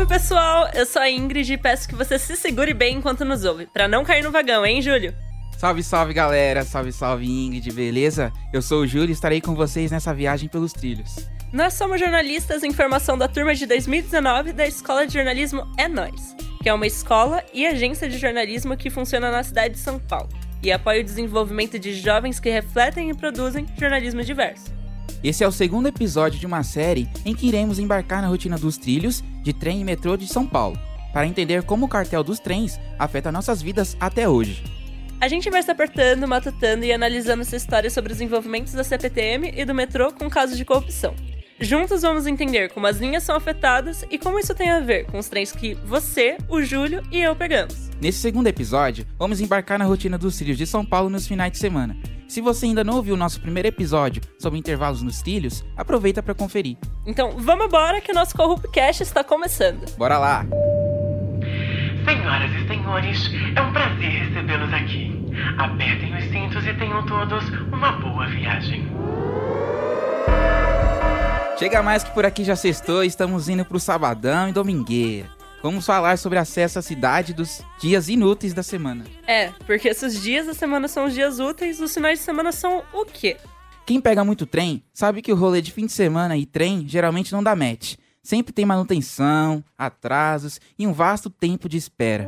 Salve pessoal, eu sou a Ingrid e peço que você se segure bem enquanto nos ouve, para não cair no vagão, hein, Júlio? Salve, salve galera, salve, salve Ingrid, beleza? Eu sou o Júlio e estarei com vocês nessa viagem pelos trilhos. Nós somos jornalistas em formação da turma de 2019 da Escola de Jornalismo É Nós, que é uma escola e agência de jornalismo que funciona na cidade de São Paulo e apoia o desenvolvimento de jovens que refletem e produzem jornalismo diverso. Esse é o segundo episódio de uma série em que iremos embarcar na rotina dos trilhos de trem e metrô de São Paulo, para entender como o cartel dos trens afeta nossas vidas até hoje. A gente vai se apertando, matutando e analisando essa história sobre os envolvimentos da CPTM e do metrô com casos de corrupção. Juntos vamos entender como as linhas são afetadas e como isso tem a ver com os trens que você, o Júlio e eu pegamos. Nesse segundo episódio, vamos embarcar na rotina dos trilhos de São Paulo nos finais de semana. Se você ainda não ouviu o nosso primeiro episódio sobre intervalos nos trilhos, aproveita para conferir. Então vamos embora que o nosso Corruptcast está começando. Bora lá! Senhoras e senhores, é um prazer recebê-los aqui. Apertem os cintos e tenham todos uma boa viagem. Chega mais que por aqui já sextou e estamos indo pro sabadão e domingueira. Vamos falar sobre acesso à cidade dos dias inúteis da semana. É, porque esses dias da semana são os dias úteis, os finais de semana são o quê? Quem pega muito trem sabe que o rolê de fim de semana e trem geralmente não dá match. Sempre tem manutenção, atrasos e um vasto tempo de espera.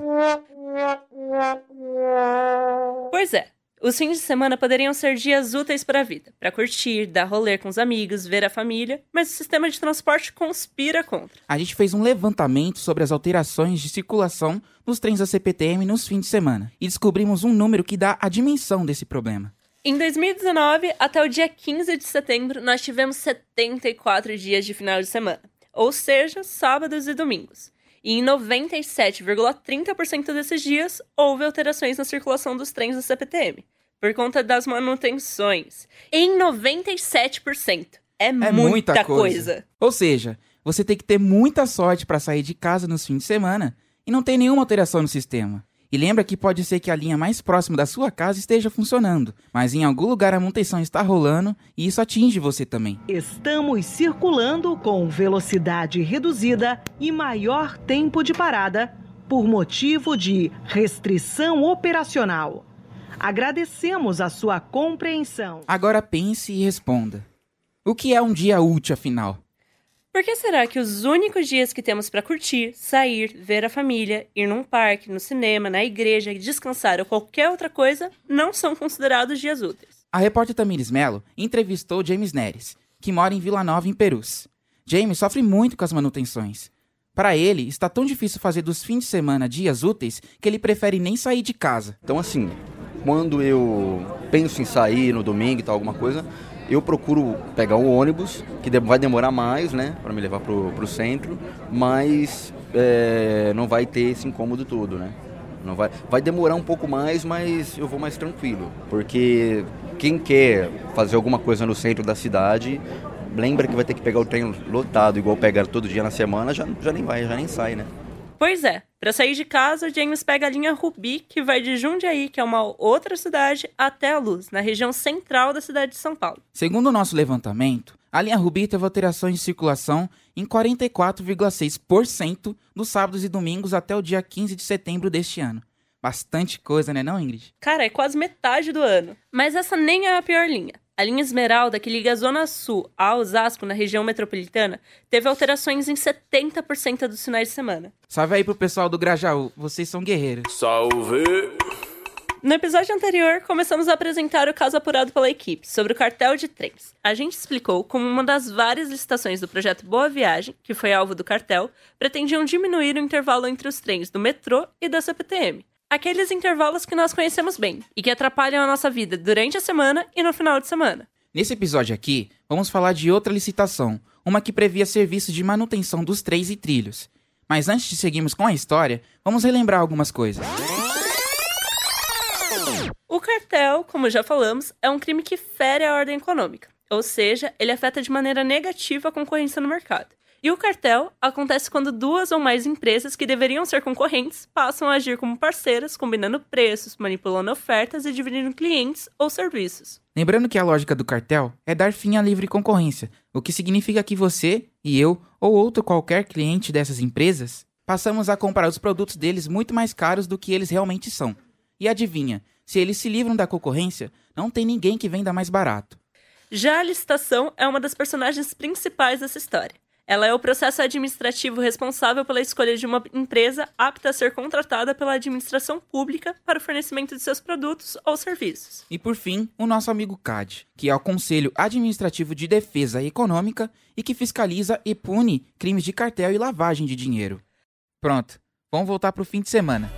Pois é, os fins de semana poderiam ser dias úteis para a vida, para curtir, dar rolê com os amigos, ver a família, mas o sistema de transporte conspira contra. A gente fez um levantamento sobre as alterações de circulação nos trens da CPTM nos fins de semana e descobrimos um número que dá a dimensão desse problema. Em 2019, até o dia 15 de setembro, nós tivemos 74 dias de final de semana, ou seja, sábados e domingos. E em 97,30% desses dias, houve alterações na circulação dos trens da CPTM, por conta das manutenções. Em 97%. É, É muita, muita coisa. coisa. Ou seja, você tem que ter muita sorte para sair de casa nos fins de semana e não tem nenhuma alteração no sistema. E lembra que pode ser que a linha mais próxima da sua casa esteja funcionando, mas em algum lugar a manutenção está rolando e isso atinge você também. Estamos circulando com velocidade reduzida e maior tempo de parada por motivo de restrição operacional. Agradecemos a sua compreensão. Agora pense e responda. O que é um dia útil afinal? Por que será que os únicos dias que temos para curtir, sair, ver a família, ir num parque, no cinema, na igreja, descansar ou qualquer outra coisa não são considerados dias úteis? A repórter Tamires Mello entrevistou James Neres, que mora em Vila Nova, em Perus. James sofre muito com as manutenções. Para ele, está tão difícil fazer dos fins de semana dias úteis que ele prefere nem sair de casa. Então, assim, quando eu penso em sair no domingo e tal, alguma coisa, eu procuro pegar o ônibus, que vai demorar mais, né, para me levar pro centro, mas é, não vai ter esse incômodo todo, né. Não vai, vai demorar um pouco mais, mas eu vou mais tranquilo, porque quem quer fazer alguma coisa no centro da cidade, lembra que vai ter que pegar o trem lotado, igual pegar todo dia na semana, já, já nem vai, já nem sai, né. Pois é, para sair de casa, James pega a linha Rubi, que vai de Jundiaí, que é uma outra cidade, até a Luz, na região central da cidade de São Paulo. Segundo o nosso levantamento, a linha Rubi teve alterações de circulação em 44,6% dos sábados e domingos até o dia 15 de setembro deste ano. Bastante coisa, né não, Ingrid? Cara, é quase metade do ano. Mas essa nem é a pior linha. A linha Esmeralda, que liga a Zona Sul a Osasco, na região metropolitana, teve alterações em 70% dos finais de semana. Salve aí pro pessoal do Grajaú, vocês são guerreiros. Salve! No episódio anterior, começamos a apresentar o caso apurado pela equipe sobre o cartel de trens. A gente explicou como uma das várias licitações do projeto Boa Viagem, que foi alvo do cartel, pretendiam diminuir o intervalo entre os trens do metrô e da CPTM. Aqueles intervalos que nós conhecemos bem e que atrapalham a nossa vida durante a semana e no final de semana. Nesse episódio aqui, vamos falar de outra licitação, uma que previa serviços de manutenção dos trens e trilhos. Mas antes de seguirmos com a história, vamos relembrar algumas coisas. O cartel, como já falamos, é um crime que fere a ordem econômica, ou seja, ele afeta de maneira negativa a concorrência no mercado. E o cartel acontece quando duas ou mais empresas que deveriam ser concorrentes passam a agir como parceiras, combinando preços, manipulando ofertas e dividindo clientes ou serviços. Lembrando que a lógica do cartel é dar fim à livre concorrência, o que significa que você e eu ou outro qualquer cliente dessas empresas passamos a comprar os produtos deles muito mais caros do que eles realmente são. E adivinha, se eles se livram da concorrência, não tem ninguém que venda mais barato. Já a licitação é uma das personagens principais dessa história. Ela é o processo administrativo responsável pela escolha de uma empresa apta a ser contratada pela administração pública para o fornecimento de seus produtos ou serviços. E por fim, o nosso amigo CAD, que é o Conselho Administrativo de Defesa Econômica e que fiscaliza e pune crimes de cartel e lavagem de dinheiro. Pronto, vamos voltar para o fim de semana.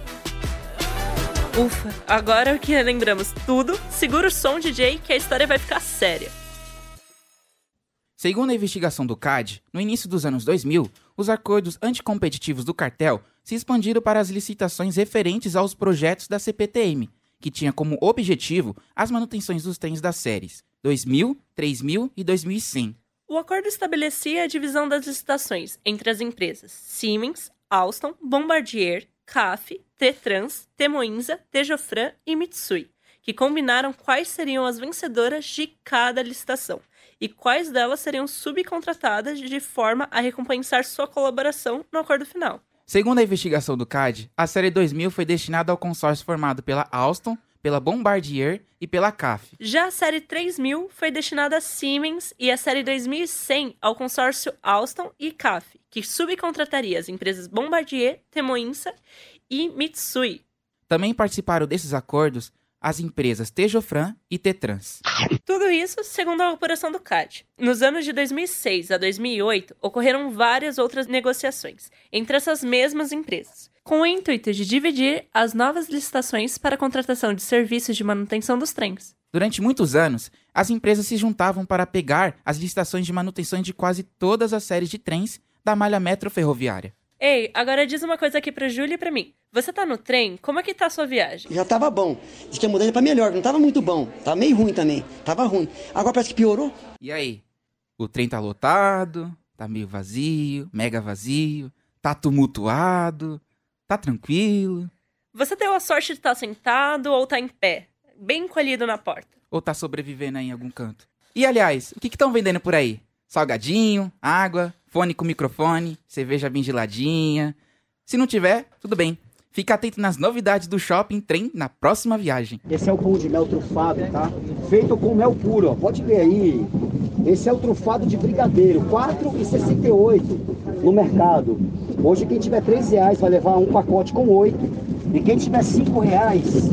Ufa, agora que lembramos tudo, segura o som, DJ, que a história vai ficar séria. Segundo a investigação do CAD, no início dos anos 2000, os acordos anticompetitivos do cartel se expandiram para as licitações referentes aos projetos da CPTM, que tinha como objetivo as manutenções dos trens das séries 2000, 3000 e 2100. O acordo estabelecia a divisão das licitações entre as empresas Siemens, Alstom, Bombardier, CAF, T-Trans, Temoinza, Tejofran e Mitsui, que combinaram quais seriam as vencedoras de cada licitação e quais delas seriam subcontratadas de forma a recompensar sua colaboração no acordo final. Segundo a investigação do CAD, a série 2000 foi destinada ao consórcio formado pela Alstom, pela Bombardier e pela CAF. Já a série 3000 foi destinada a Siemens e a série 2100 ao consórcio Alstom e CAF, que subcontrataria as empresas Bombardier, Temoinsa e Mitsui. Também participaram desses acordos as empresas Tejofran e Tetrans. Tudo isso segundo a operação do CAD. Nos anos de 2006 a 2008, ocorreram várias outras negociações entre essas mesmas empresas, com o intuito de dividir as novas licitações para a contratação de serviços de manutenção dos trens. Durante muitos anos, as empresas se juntavam para pegar as licitações de manutenção de quase todas as séries de trens da malha metro ferroviária. Ei, agora diz uma coisa aqui pra Júlia e pra mim. Você tá no trem? Como é que tá a sua viagem? Já tava bom. Diz que a mudança pra melhor, não tava muito bom. Tava meio ruim também. Tava ruim. Agora parece que piorou. E aí? O trem tá lotado, tá meio vazio, mega vazio, tá tumultuado, tá tranquilo. Você deu a sorte de estar tá sentado ou tá em pé, bem encolhido na porta? Ou tá sobrevivendo aí em algum canto? E aliás, o que estão vendendo por aí? Salgadinho, água, fone com microfone, cerveja bem geladinha. Se não tiver, tudo bem. Fica atento nas novidades do shopping trem na próxima viagem. Esse é o pão de mel trufado, tá? Feito com mel puro, ó. Pode ver aí. Esse é o trufado de brigadeiro, R$ 4,68 no mercado. Hoje quem tiver R$ reais vai levar um pacote com oito. E quem tiver R$ reais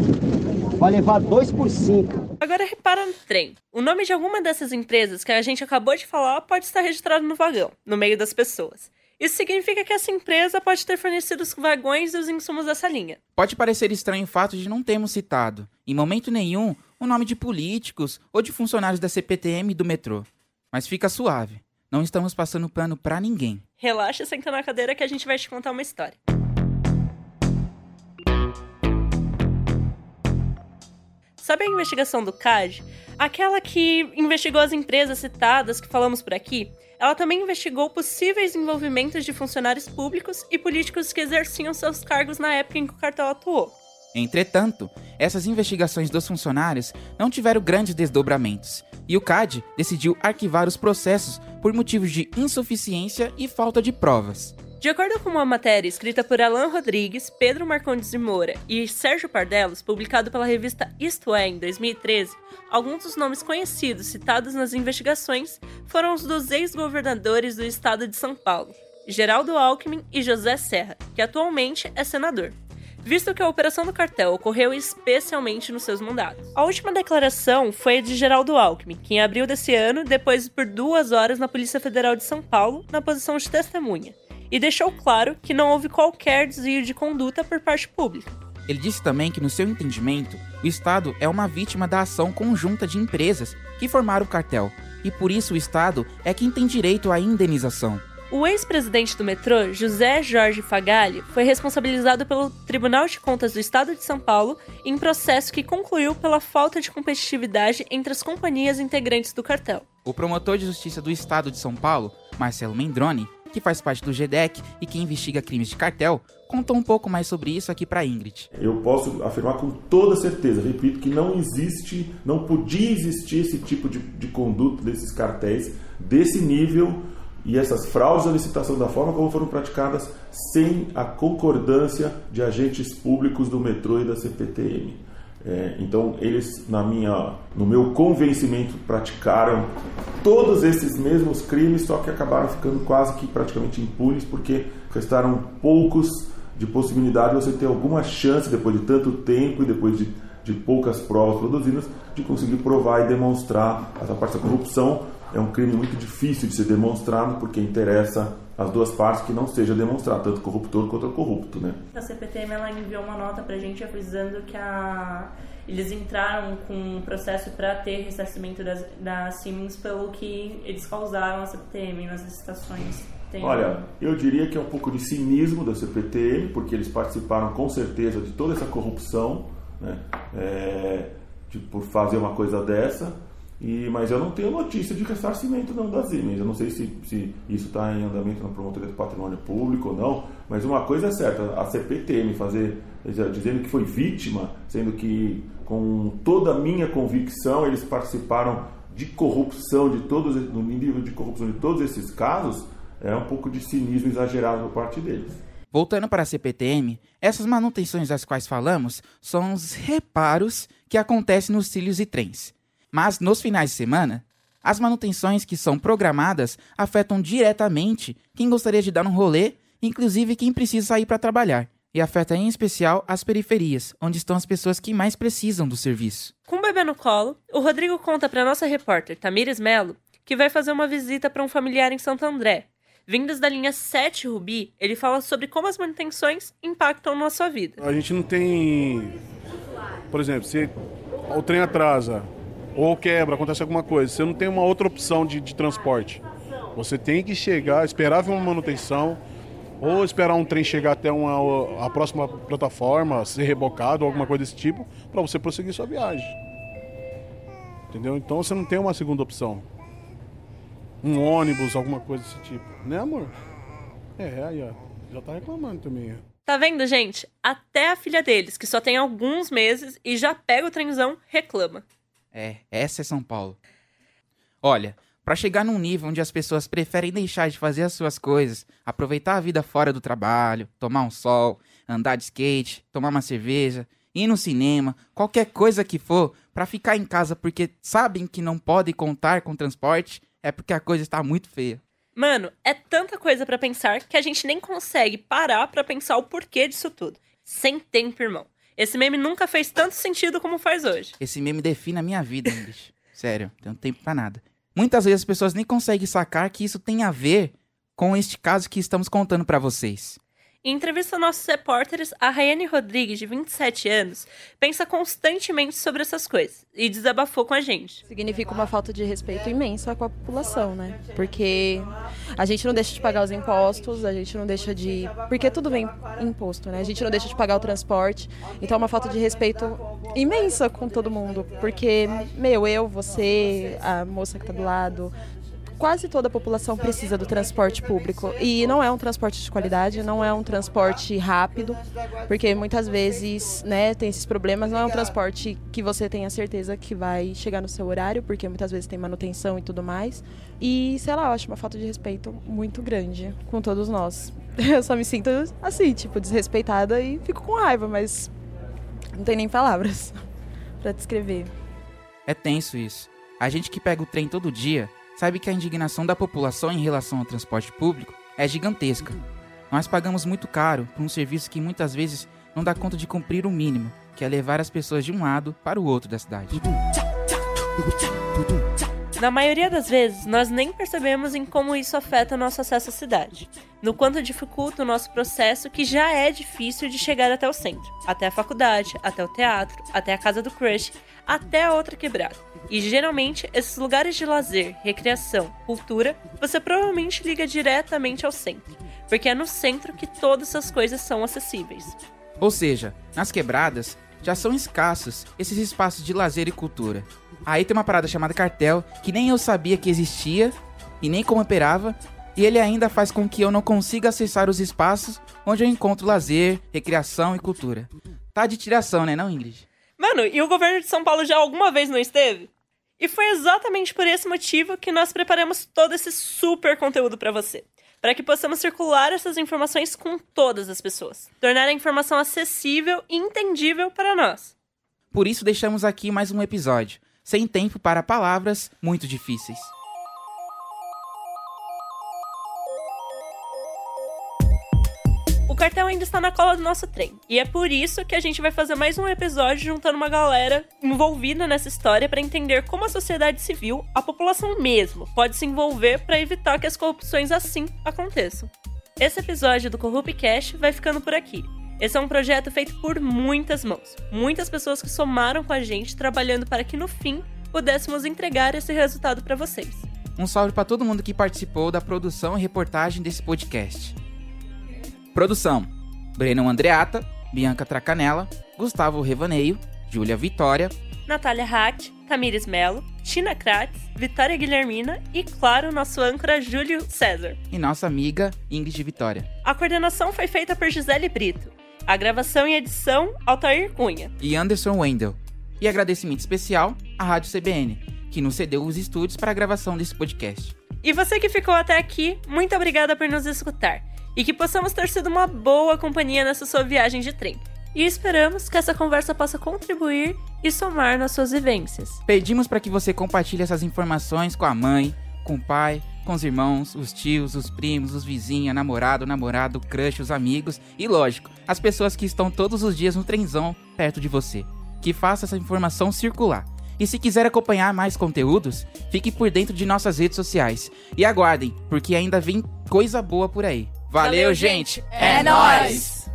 vai levar dois por cinco. Agora repara no trem. O nome de alguma dessas empresas que a gente acabou de falar pode estar registrado no vagão, no meio das pessoas. Isso significa que essa empresa pode ter fornecido os vagões e os insumos dessa linha. Pode parecer estranho o fato de não termos citado, em momento nenhum, o nome de políticos ou de funcionários da CPTM e do metrô. Mas fica suave. Não estamos passando pano pra ninguém. Relaxa, senta na cadeira que a gente vai te contar uma história. Sabe a investigação do CAD? Aquela que investigou as empresas citadas que falamos por aqui? Ela também investigou possíveis envolvimentos de funcionários públicos e políticos que exerciam seus cargos na época em que o cartel atuou. Entretanto, essas investigações dos funcionários não tiveram grandes desdobramentos, e o CAD decidiu arquivar os processos por motivos de insuficiência e falta de provas. De acordo com uma matéria escrita por Alan Rodrigues, Pedro Marcondes de Moura e Sérgio Pardelos, publicado pela revista Isto É em 2013, alguns dos nomes conhecidos citados nas investigações foram os dos ex-governadores do estado de São Paulo, Geraldo Alckmin e José Serra, que atualmente é senador visto que a operação do cartel ocorreu especialmente nos seus mandatos. A última declaração foi a de Geraldo Alckmin, que em abril desse ano, depois por duas horas na Polícia Federal de São Paulo, na posição de testemunha e deixou claro que não houve qualquer desvio de conduta por parte pública. Ele disse também que, no seu entendimento, o Estado é uma vítima da ação conjunta de empresas que formaram o cartel, e por isso o Estado é quem tem direito à indenização. O ex-presidente do metrô, José Jorge Fagali, foi responsabilizado pelo Tribunal de Contas do Estado de São Paulo em processo que concluiu pela falta de competitividade entre as companhias integrantes do cartel. O promotor de justiça do Estado de São Paulo, Marcelo Mendrone, que faz parte do GDEC e que investiga crimes de cartel, contou um pouco mais sobre isso aqui para Ingrid. Eu posso afirmar com toda certeza, repito, que não existe, não podia existir esse tipo de, de conduta desses cartéis desse nível e essas fraudes da licitação da forma como foram praticadas sem a concordância de agentes públicos do metrô e da CPTM. É, então eles, na minha, no meu convencimento, praticaram todos esses mesmos crimes, só que acabaram ficando quase que praticamente impunes, porque restaram poucos de possibilidade de você ter alguma chance, depois de tanto tempo e depois de, de poucas provas produzidas, de conseguir provar e demonstrar essa parte da corrupção é um crime muito difícil de ser demonstrado porque interessa as duas partes que não seja demonstrado, tanto corruptor quanto corrupto, né? A CPTM ela enviou uma nota para a gente avisando que a... eles entraram com um processo para ter ressarcimento das, da Siemens pelo que eles causaram a CPTM nas licitações. Tem... Olha, eu diria que é um pouco de cinismo da CPTM, porque eles participaram com certeza de toda essa corrupção, né? É, de, por fazer uma coisa dessa e, mas eu não tenho notícia de ressarcimento não das Siemens. Eu não sei se, se isso está em andamento na promotoria do patrimônio público ou não, mas uma coisa é certa, a CPTM fazer, dizendo que foi vítima, sendo que com toda a minha convicção eles participaram de corrupção, de todos, no nível de corrupção de todos esses casos, é um pouco de cinismo exagerado por parte deles. Voltando para a CPTM, essas manutenções das quais falamos são os reparos que acontecem nos trilhos e trens. Mas nos finais de semana, as manutenções que são programadas afetam diretamente quem gostaria de dar um rolê, inclusive quem precisa sair para trabalhar. E afeta em especial as periferias, onde estão as pessoas que mais precisam do serviço. Com o bebê no colo, o Rodrigo conta para nossa repórter Tamires Melo que vai fazer uma visita para um familiar em Santo André. Vindos da linha 7 Rubi, ele fala sobre como as manutenções impactam na sua vida. A gente não tem. Por exemplo, se o trem atrasa, ou quebra, acontece alguma coisa, você não tem uma outra opção de, de transporte. Você tem que chegar, esperar uma manutenção, ou esperar um trem chegar até uma, a próxima plataforma, ser rebocado ou alguma coisa desse tipo, para você prosseguir sua viagem. Entendeu? Então você não tem uma segunda opção. Um ônibus, alguma coisa desse tipo. Né, amor? É, aí, ó. Já tá reclamando também. Tá vendo, gente? Até a filha deles, que só tem alguns meses e já pega o trenzão, reclama. É, essa é São Paulo. Olha, para chegar num nível onde as pessoas preferem deixar de fazer as suas coisas, aproveitar a vida fora do trabalho, tomar um sol, andar de skate, tomar uma cerveja, ir no cinema, qualquer coisa que for, para ficar em casa porque sabem que não podem contar com transporte, é porque a coisa está muito feia. Mano, é tanta coisa para pensar que a gente nem consegue parar para pensar o porquê disso tudo. Sem tempo, irmão. Esse meme nunca fez tanto sentido como faz hoje. Esse meme define a minha vida, bicho. Sério, não tem tempo pra nada. Muitas vezes as pessoas nem conseguem sacar que isso tem a ver com este caso que estamos contando para vocês. Em entrevista a nossos repórteres, a Rayane Rodrigues, de 27 anos, pensa constantemente sobre essas coisas e desabafou com a gente. Significa uma falta de respeito imensa com a população, né? Porque a gente não deixa de pagar os impostos, a gente não deixa de. Porque tudo vem imposto, né? A gente não deixa de pagar o transporte. Então é uma falta de respeito imensa com todo mundo. Porque, meu, eu, você, a moça que tá do lado, quase toda a população precisa do transporte público. E não é um transporte de qualidade, não é um transporte rápido, porque muitas vezes né, tem esses problemas. Não é um transporte que você tenha certeza que vai chegar no seu horário, porque muitas vezes tem manutenção e tudo mais. E, sei lá, eu acho uma falta de respeito muito grande com todos nós. Eu só me sinto assim, tipo, desrespeitada e fico com raiva, mas não tem nem palavras para descrever. É tenso isso. A gente que pega o trem todo dia sabe que a indignação da população em relação ao transporte público é gigantesca. Nós pagamos muito caro por um serviço que muitas vezes não dá conta de cumprir o mínimo, que é levar as pessoas de um lado para o outro da cidade. Na maioria das vezes, nós nem percebemos em como isso afeta o nosso acesso à cidade, no quanto dificulta o nosso processo que já é difícil de chegar até o centro, até a faculdade, até o teatro, até a casa do crush, até a outra quebrada. E geralmente, esses lugares de lazer, recreação, cultura, você provavelmente liga diretamente ao centro, porque é no centro que todas essas coisas são acessíveis. Ou seja, nas quebradas, já são escassos esses espaços de lazer e cultura. Aí tem uma parada chamada cartel, que nem eu sabia que existia e nem como operava, E ele ainda faz com que eu não consiga acessar os espaços onde eu encontro lazer, recreação e cultura. Tá de tiração, né, não, Ingrid? Mano, e o governo de São Paulo já alguma vez não esteve? E foi exatamente por esse motivo que nós preparamos todo esse super conteúdo para você, para que possamos circular essas informações com todas as pessoas, tornar a informação acessível e entendível para nós. Por isso deixamos aqui mais um episódio, sem tempo para palavras muito difíceis. Cartel ainda está na cola do nosso trem. E é por isso que a gente vai fazer mais um episódio juntando uma galera envolvida nessa história para entender como a sociedade civil, a população mesmo, pode se envolver para evitar que as corrupções assim aconteçam. Esse episódio do Corrupcast vai ficando por aqui. Esse é um projeto feito por muitas mãos, muitas pessoas que somaram com a gente trabalhando para que no fim pudéssemos entregar esse resultado para vocês. Um salve para todo mundo que participou da produção e reportagem desse podcast. Produção: Breno Andreata, Bianca Tracanella, Gustavo Revaneio, Júlia Vitória, Natália Hack, Tamires Melo, Tina Kratz, Vitória Guilhermina e, claro, nosso âncora Júlio César. e nossa amiga Ingrid Vitória. A coordenação foi feita por Gisele Brito. A gravação e edição, Altair Cunha. e Anderson Wendel. E agradecimento especial à Rádio CBN, que nos cedeu os estúdios para a gravação desse podcast. E você que ficou até aqui, muito obrigada por nos escutar. E que possamos ter sido uma boa companhia nessa sua viagem de trem. E esperamos que essa conversa possa contribuir e somar nas suas vivências. Pedimos para que você compartilhe essas informações com a mãe, com o pai, com os irmãos, os tios, os primos, os vizinhos, namorado, namorado, crush, os amigos e, lógico, as pessoas que estão todos os dias no trenzão perto de você. Que faça essa informação circular. E se quiser acompanhar mais conteúdos, fique por dentro de nossas redes sociais. E aguardem, porque ainda vem coisa boa por aí. Valeu, gente! gente. É nóis!